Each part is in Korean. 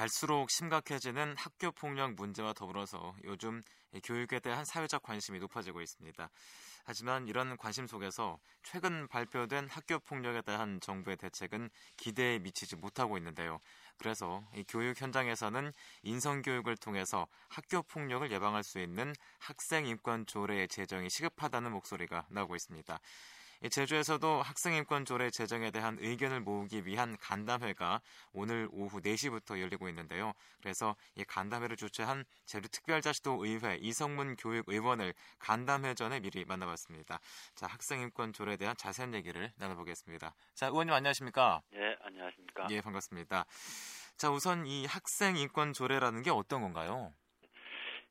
갈수록 심각해지는 학교 폭력 문제와 더불어서 요즘 교육에 대한 사회적 관심이 높아지고 있습니다. 하지만 이런 관심 속에서 최근 발표된 학교 폭력에 대한 정부의 대책은 기대에 미치지 못하고 있는데요. 그래서 교육 현장에서는 인성 교육을 통해서 학교 폭력을 예방할 수 있는 학생 인권 조례의 제정이 시급하다는 목소리가 나오고 있습니다. 제주에서도 학생인권 조례 제정에 대한 의견을 모으기 위한 간담회가 오늘 오후 4시부터 열리고 있는데요. 그래서 이 간담회를 주최한 제주특별자치도 의회 이성문 교육의원을 간담회 전에 미리 만나봤습니다. 자, 학생인권 조례에 대한 자세한 얘기를 나눠보겠습니다. 자, 의원님 안녕하십니까? 네, 안녕하십니까? 예, 반갑습니다. 자, 우선 이 학생인권 조례라는 게 어떤 건가요?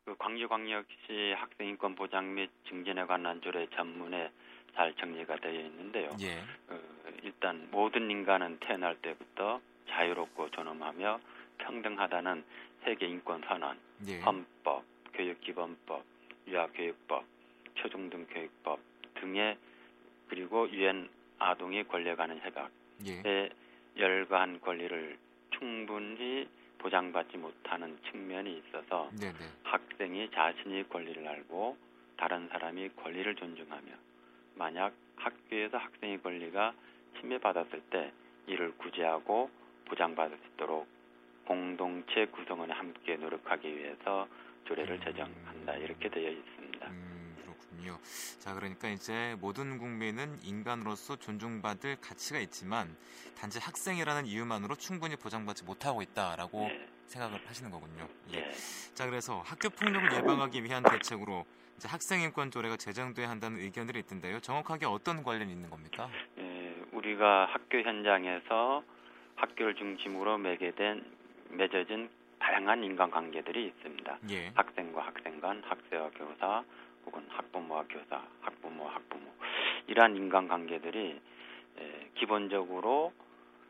그 광주광역시 학생인권 보장 및 증진에 관한 조례 전문에 잘 정리가 되어 있는데요. 예. 어, 일단 모든 인간은 태어날 때부터 자유롭고 존엄하며 평등하다는 세계 인권 선언, 예. 헌법, 교육 기본법, 유아 교육법, 초중등 교육법 등의 그리고 유엔 아동이 권리관한 협약의 예. 열관 권리를 충분히 보장받지 못하는 측면이 있어서 네네. 학생이 자신의 권리를 알고 다른 사람이 권리를 존중하며 만약 학교에서 학생의 권리가 침해받았을 때 이를 구제하고 보장받을 수 있도록 공동체 구성원이 함께 노력하기 위해서 조례를 음. 제정한다 이렇게 되어 있습니다. 음, 그렇군요. 자, 그러니까 이제 모든 국민은 인간으로서 존중받을 가치가 있지만 단지 학생이라는 이유만으로 충분히 보장받지 못하고 있다라고 네. 생각을 하시는 거군요. 예. 예. 자, 그래서 학교 폭력을 예방하기 위한 대책으로 학생 인권 조례가 제정돼야 한다는 의견들이 있던데요. 정확하게 어떤 관련이 있는 겁니까? 예, 우리가 학교 현장에서 학교를 중심으로 매개된 맺어진 다양한 인간관계들이 있습니다. 예. 학생과 학생 간, 학생과 교사, 혹은 학부모와 교사, 학부모와 학부모 이러한 인간관계들이 에, 기본적으로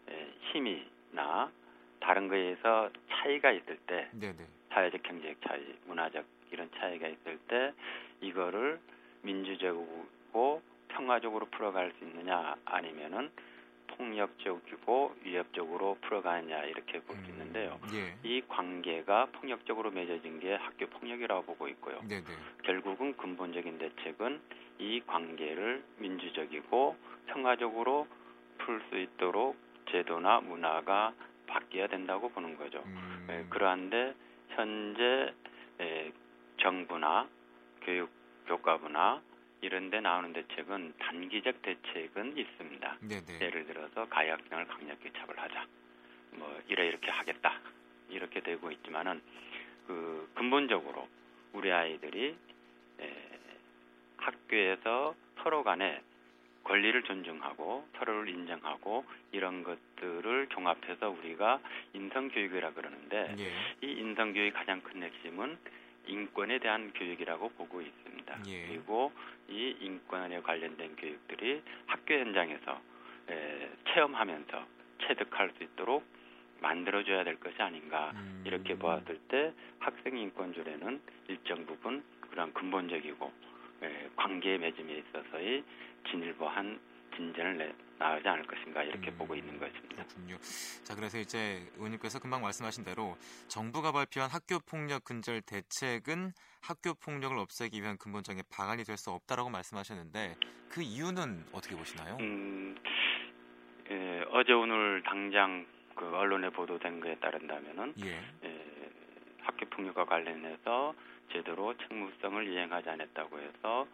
에, 힘이나 다른 거에 의해서 차이가 있을 때 네네. 사회적 경제적 차이, 문화적 이런 차이가 있을 때 이거를 민주적이고 평화적으로 풀어갈 수 있느냐 아니면은 폭력적이고 위협적으로 풀어가느냐 이렇게 볼수 음, 있는데요. 예. 이 관계가 폭력적으로 맺어진 게 학교 폭력이라고 보고 있고요. 네네. 결국은 근본적인 대책은 이 관계를 민주적이고 평화적으로 풀 수 있도록 제도나 문화가 바뀌어야 된다고 보는 거죠. 음, 예, 그러한데 현재 에, 정부나 교육 교과부나 이런 데 나오는 대책은 단기적 대책은 있습니다. 네네. 예를 들어서 학생을 강력히 처벌하자. 뭐 이래 이렇게 하겠다. 이렇게 되고 있지만은 그 근본적으로 우리 아이들이 에, 학교에서 서로 간에 권리를 존중하고 서로를 인정하고 이런 것들을 종합해서 우리가 인성 교육이라 그러는데 예. 이 인성 교육의 가장 큰 핵심은 인권에 대한 교육이라고 보고 있습니다. 예. 그리고 이 인권에 관련된 교육들이 학교 현장에서 에, 체험하면서 체득할 수 있도록 만들어줘야 될 것이 아닌가 음, 이렇게 보았을 때 학생 인권 조례는 일정 부분 그런 근본적이고 에, 관계 맺음에 있어서의 진일보한 진전을 내, 나오지 않을 것인가 이렇게 음, 보고 있는 것입니다. 그렇군요. 자, 그래서 이제 의원님께서 금방 말씀하신 대로 정부가 발표한 학교 폭력 근절 대책은 학교 폭력을 없애기 위한 근본적인 방안이 될 수 없다라고 말씀하셨는데 그 이유는 어떻게 보시나요? 음, 에, 어제 오늘 당장 그 언론에 보도된 것에 따른다면은 예. 에, 학교 폭력과 관련해서 제대로 책무성을 이행하지 않았다고 해서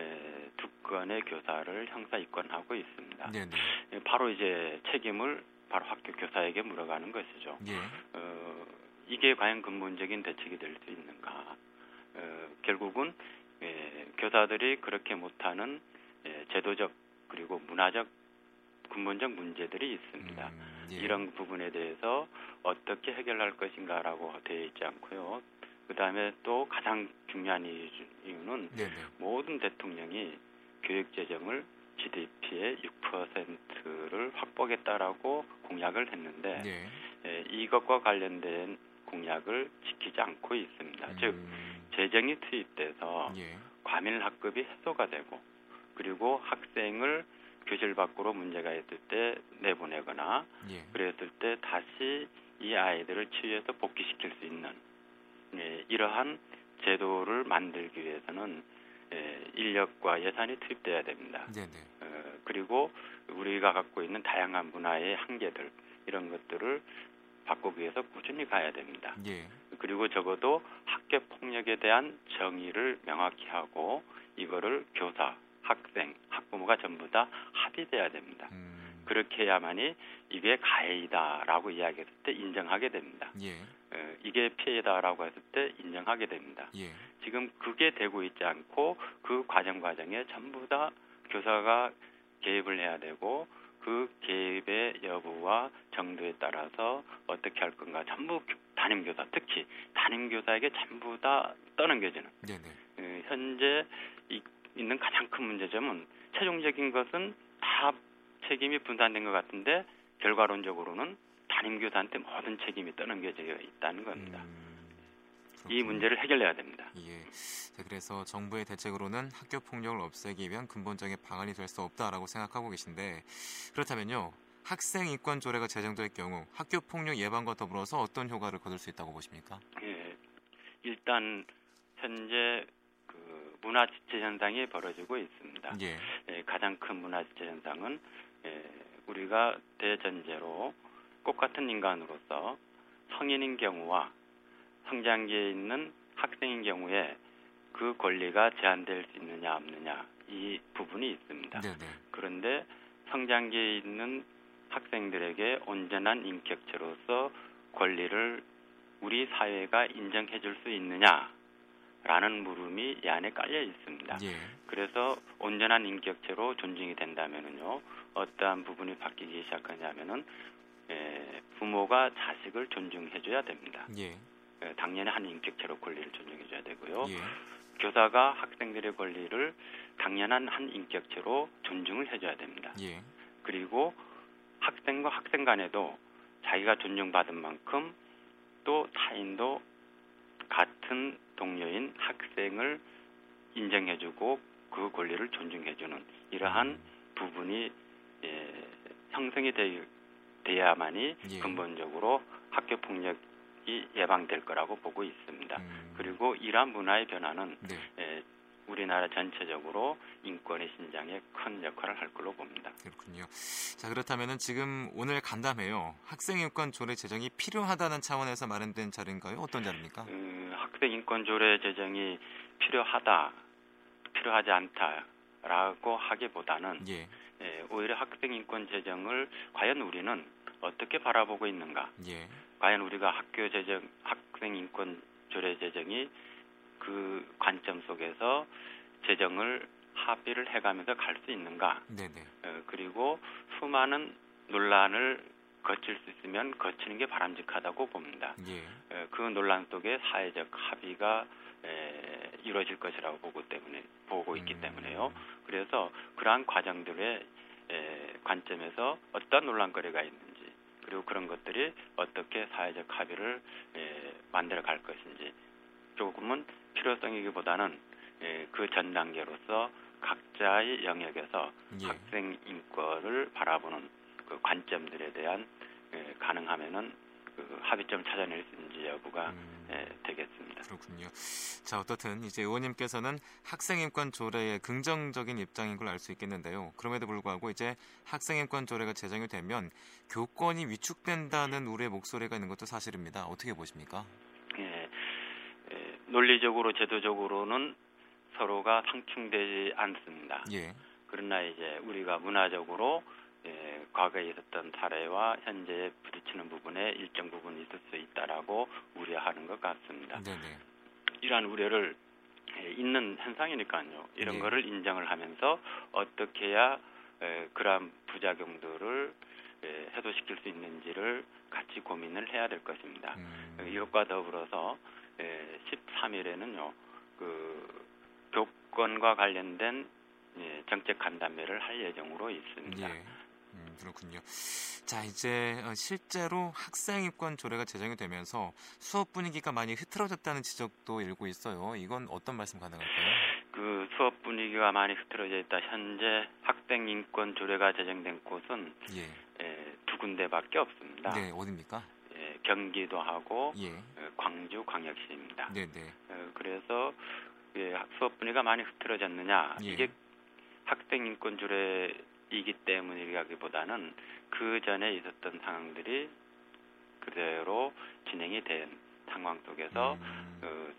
에, 두 건의 교사를 형사 입건하고 있습니다. 네네. 에, 바로 이제 책임을 바로 학교 교사에게 물어가는 것이죠. 예. 어, 이게 과연 근본적인 대책이 될 수 있는가? 어, 결국은 에, 교사들이 그렇게 못하는 에, 제도적 그리고 문화적 근본적 문제들이 있습니다. 음, 예. 이런 부분에 대해서 어떻게 해결할 것인가라고 되어 있지 않고요. 그 다음에 또 가장 중요한 이유는 네네. 모든 대통령이 교육 재정을 GDP의 6%를 확보하겠다라고 공약을 했는데 예. 에, 이것과 관련된 공약을 지키지 않고 있습니다. 즉 음, 재정이 투입돼서 예. 과밀 학급이 해소가 되고 그리고 학생을 교실 밖으로 문제가 있을 때 내보내거나 예. 그랬을 때 다시 이 아이들을 치유해서 복귀시킬 수 있는 예, 이러한 제도를 만들기 위해서는 예, 인력과 예산이 투입돼야 됩니다. 네네. 어, 그리고 우리가 갖고 있는 다양한 문화의 한계들 이런 것들을 바꾸기 위해서 꾸준히 가야 됩니다. 예. 그리고 적어도 학교 폭력에 대한 정의를 명확히 하고 이거를 교사, 학생, 학부모가 전부 다 합의돼야 됩니다. 음, 그렇게 해야만이 이게 가해이다라고 이야기했을 때 인정하게 됩니다. 예. 어, 이게 피해다라고 했을 때 인정하게 됩니다. 예. 지금 그게 되고 있지 않고 그 과정 과정에 전부 다 교사가 개입을 해야 되고 그 개입의 여부와 정도에 따라서 어떻게 할 건가 전부 교- 담임 교사 특히 담임 교사에게 전부 다 떠넘겨지는. 어, 현재 이- 있는 가장 큰 문제점은 최종적인 것은 다 책임이 분산된 것 같은데 결과론적으로는 담임교사한테 모든 책임이 떠넘겨져 있다는 겁니다. 음, 이. 문제를 해결해야 됩니다. 예. 자, 그래서 정부의 대책으로는 학교 폭력을 없애기 위한 근본적인 방안이 될 수 없다라고 생각하고 계신데 그렇다면요. 학생 인권 조례가 제정될 경우 학교 폭력 예방과 더불어서 어떤 효과를 거둘 수 있다고 보십니까? 예, 일단 현재 그 문화 지체 현상이 벌어지고 있습니다. 예. 예, 가장 큰 문화 지체 현상은 예, 우리가 대전제로 똑같은 인간으로서 성인인 경우와 성장기에 있는 학생인 경우에 그 권리가 제한될 수 있느냐 없느냐 이 부분이 있습니다. 네네. 그런데 성장기에 있는 학생들에게 온전한 인격체로서 권리를 우리 사회가 인정해 줄 수 있느냐라는 물음이 이 안에 깔려 있습니다. 예. 그래서 온전한 인격체로 존중이 된다면은요 어떠한 부분이 바뀌기 시작하냐면은 에, 부모가 자식을 존중해 줘야 됩니다. 예. 에, 당연히 한 인격체로 권리를 존중해 줘야 되고요. 예. 교사가 학생들의 권리를 당연한 한 인격체로 존중을 해줘야 됩니다. 예. 그리고 학생과 학생 간에도 자기가 존중받은 만큼 또 타인도 같은 동료인 학생을 인정해주고 그 권리를 존중해주는 이러한 부분이 예, 형성이 되, 돼야만이 예. 근본적으로 학교 폭력이 예방될 거라고 보고 있습니다. 음, 그리고 이러한 문화의 변화는 네. 예, 우리나라 전체적으로 인권의 신장에 큰 역할을 할 걸로 봅니다. 그렇군요. 자, 그렇다면은 지금 오늘 간담회요. 학생 인권 조례 제정이 필요하다는 차원에서 마련된 자리인가요? 어떤 자리입니까? 음, 학생 인권 조례 제정이 필요하다, 필요하지 않다라고 하기보다는 예. 예, 오히려 학생 인권 제정을 과연 우리는 어떻게 바라보고 있는가? 예. 과연 우리가 학교 제정, 학생 인권 조례 제정이 그 관점 속에서 제정을 합의를 해가면서 갈 수 있는가? 네, 네. 어, 그리고 수많은 논란을 거칠 수 있으면 거치는 게 바람직하다고 봅니다. 예. 어, 그 논란 속에 사회적 합의가 에, 이루어질 것이라고 보고 때문에 보고 있기 음. 때문에요. 그래서 그러한 과정들의 에, 관점에서 어떤 논란거리가 있는지 그리고 그런 것들이 어떻게 사회적 합의를 에, 만들어 갈 것인지 조금은 필요성이기보다는 에, 그전 단계로서 각자의 영역에서 예. 학생 인권을 바라보는 그 관점들에 대한 에, 가능하면은 그 합의점 찾아낼 수 있는지 여부가 음, 에, 되겠습니다. 그렇군요. 자, 어떻든 이제 의원님께서는 학생 인권 조례의 긍정적인 입장인 걸 알 수 있겠는데요. 그럼에도 불구하고 이제 학생 인권 조례가 제정이 되면 교권이 위축된다는 우려의 목소리가 있는 것도 사실입니다. 어떻게 보십니까? 예, 에, 논리적으로 제도적으로는 서로가 상충되지 않습니다. 예. 그러나 이제 우리가 문화적으로 예, 과거에 있었던 사례와 현재에 부딪히는 부분에 일정 부분 있을 수 있다라고 우려하는 것 같습니다. 네, 네. 이러한 우려를 예, 있는 현상이니까요. 이런 네. 거를 인정을 하면서 어떻게 해야 에, 그러한 부작용들을 에, 해소시킬 수 있는지를 같이 고민을 해야 될 것입니다. 음, 이것과 더불어서 13일에는요, 그 교권과 관련된 예, 정책 간담회를 할 예정으로 있습니다. 예. 음, 그렇군요. 자, 이제 어, 실제로 학생 인권 조례가 제정이 되면서 수업 분위기가 많이 흐트러졌다는 지적도 일고 있어요. 이건 어떤 말씀 가능할까요? 그 수업 분위기가 많이 흐트러져 있다. 현재 학생 인권 조례가 제정된 곳은 예. 예, 두 군데밖에 없습니다. 네, 어딥니까? 예, 경기도 하고 예. 어, 광주 광역시입니다. 네, 네. 어, 그래서 예, 수업 분위기가 많이 흐트러졌느냐 예. 이게 학생 인권 조례 이기 때문이라기보다는 그 전에 있었던 상황들이 그대로 진행이 된 상황 속에서 음, 그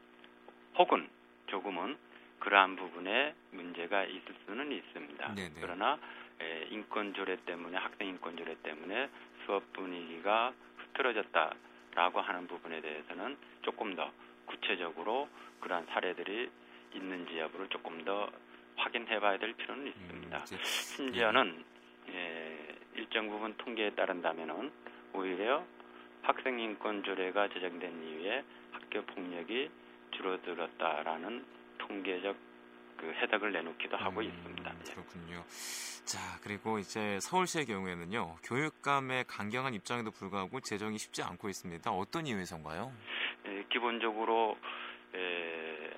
혹은 조금은 그러한 부분에 문제가 있을 수는 있습니다. 네네. 그러나 에, 인권 조례 때문에 학생 인권 조례 때문에 수업 분위기가 흐트러졌다라고 하는 부분에 대해서는 조금 더 구체적으로 그러한 사례들이 있는지 여부를 조금 더 확인해 봐야 될 필요는 음, 있습니다. 이제, 심지어는 예, 일정 부분 통계에 따른다면은 오히려 학생 인권 조례가 제정된 이후에 학교 폭력이 줄어들었다라는 통계적 그 해석을 내놓기도 하고 음, 있습니다. 예. 그렇군요. 자, 그리고 이제 서울시의 경우에는요, 교육감의 강경한 입장에도 불구하고 재정이 쉽지 않고 있습니다. 어떤 이유에서인가요? 예, 기본적으로 에,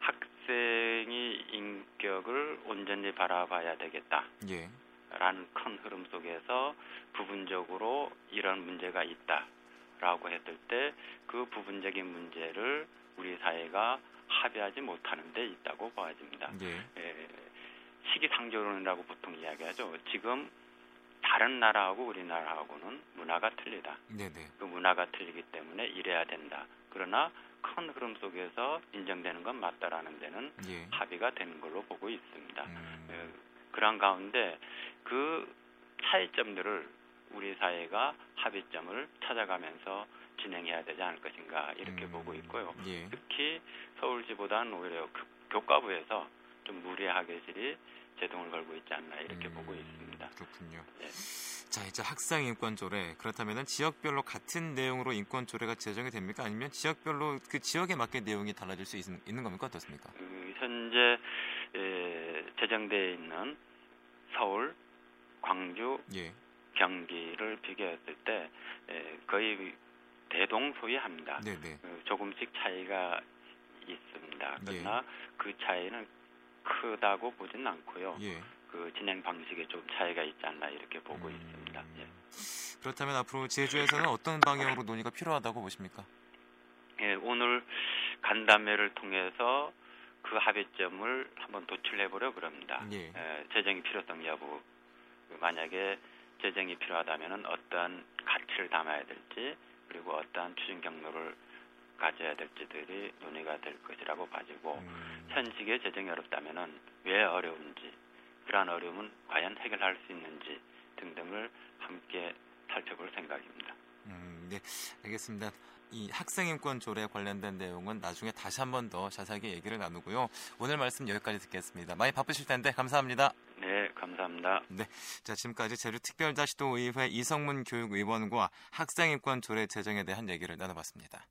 학생 이 인격을 온전히 바라봐야 되겠다. 예. 라는 큰 흐름 속에서 부분적으로 이런 문제가 있다라고 했을 때 그 부분적인 문제를 우리 사회가 합의하지 못하는 데 있다고 보아집니다. 예. 에, 시기상조론이라고 보통 이야기하죠. 지금 다른 나라하고 우리나라하고는 문화가 틀리다. 네네. 그 문화가 틀리기 때문에 이래야 된다. 그러나 큰 흐름 속에서 인정되는 건 맞다라는 데는 예. 합의가 되는 걸로 보고 있습니다. 음, 에, 그런 가운데 그 차이점들을 우리 사회가 합의점을 찾아가면서 진행해야 되지 않을 것인가 이렇게 음, 보고 있고요. 예. 특히 서울시보다는 오히려 교- 교과부에서 좀 무리하게질이 제동을 걸고 있지 않나 이렇게 음, 보고 있습니다. 그렇군요. 예. 자, 이제 학생 인권 조례. 그렇다면은 지역별로 같은 내용으로 인권 조례가 제정이 됩니까? 아니면 지역별로 그 지역에 맞게 내용이 달라질 수 있, 는 겁니까? 어떻습니까? 그 현재 에, 제정되어 있는 서울, 광주, 예. 경기를 비교했을 때 에, 거의 대동소이합니다. 네네. 어, 조금씩 차이가 있습니다. 그러나 그 차이는 크다고 보지는 않고요. 예. 그 진행 방식에 좀 차이가 있지 않나 이렇게 보고 음, 있습니다. 예. 그렇다면 앞으로 제주에서는 어떤 방향으로 논의가 필요하다고 보십니까? 예, 오늘 간담회를 통해서 그 합의점을 한번 도출해 보려 그럽니다. 예. 에, 재정의 필요성 여부 그 만약에 재정이 필요하다면은 어떠한 가치를 담아야 될지 그리고 어떠한 추진 경로를 가져야 될지들이 논의가 될 것이라고 봐지고 음, 현직의 재정이 어렵다면은 왜 어려운지 그러한 어려움은 과연 해결할 수 있는지 등등을 함께 살펴볼 생각입니다. 음, 네, 알겠습니다. 이 학생인권 조례 관련된 내용은 나중에 다시 한 번 더 자세하게 얘기를 나누고요. 오늘 말씀 여기까지 듣겠습니다. 많이 바쁘실 텐데 감사합니다. 네, 감사합니다. 자, 지금까지 제주특별자치도의회 이성문 교육의원과 학생인권 조례 제정에 대한 얘기를 나눠봤습니다.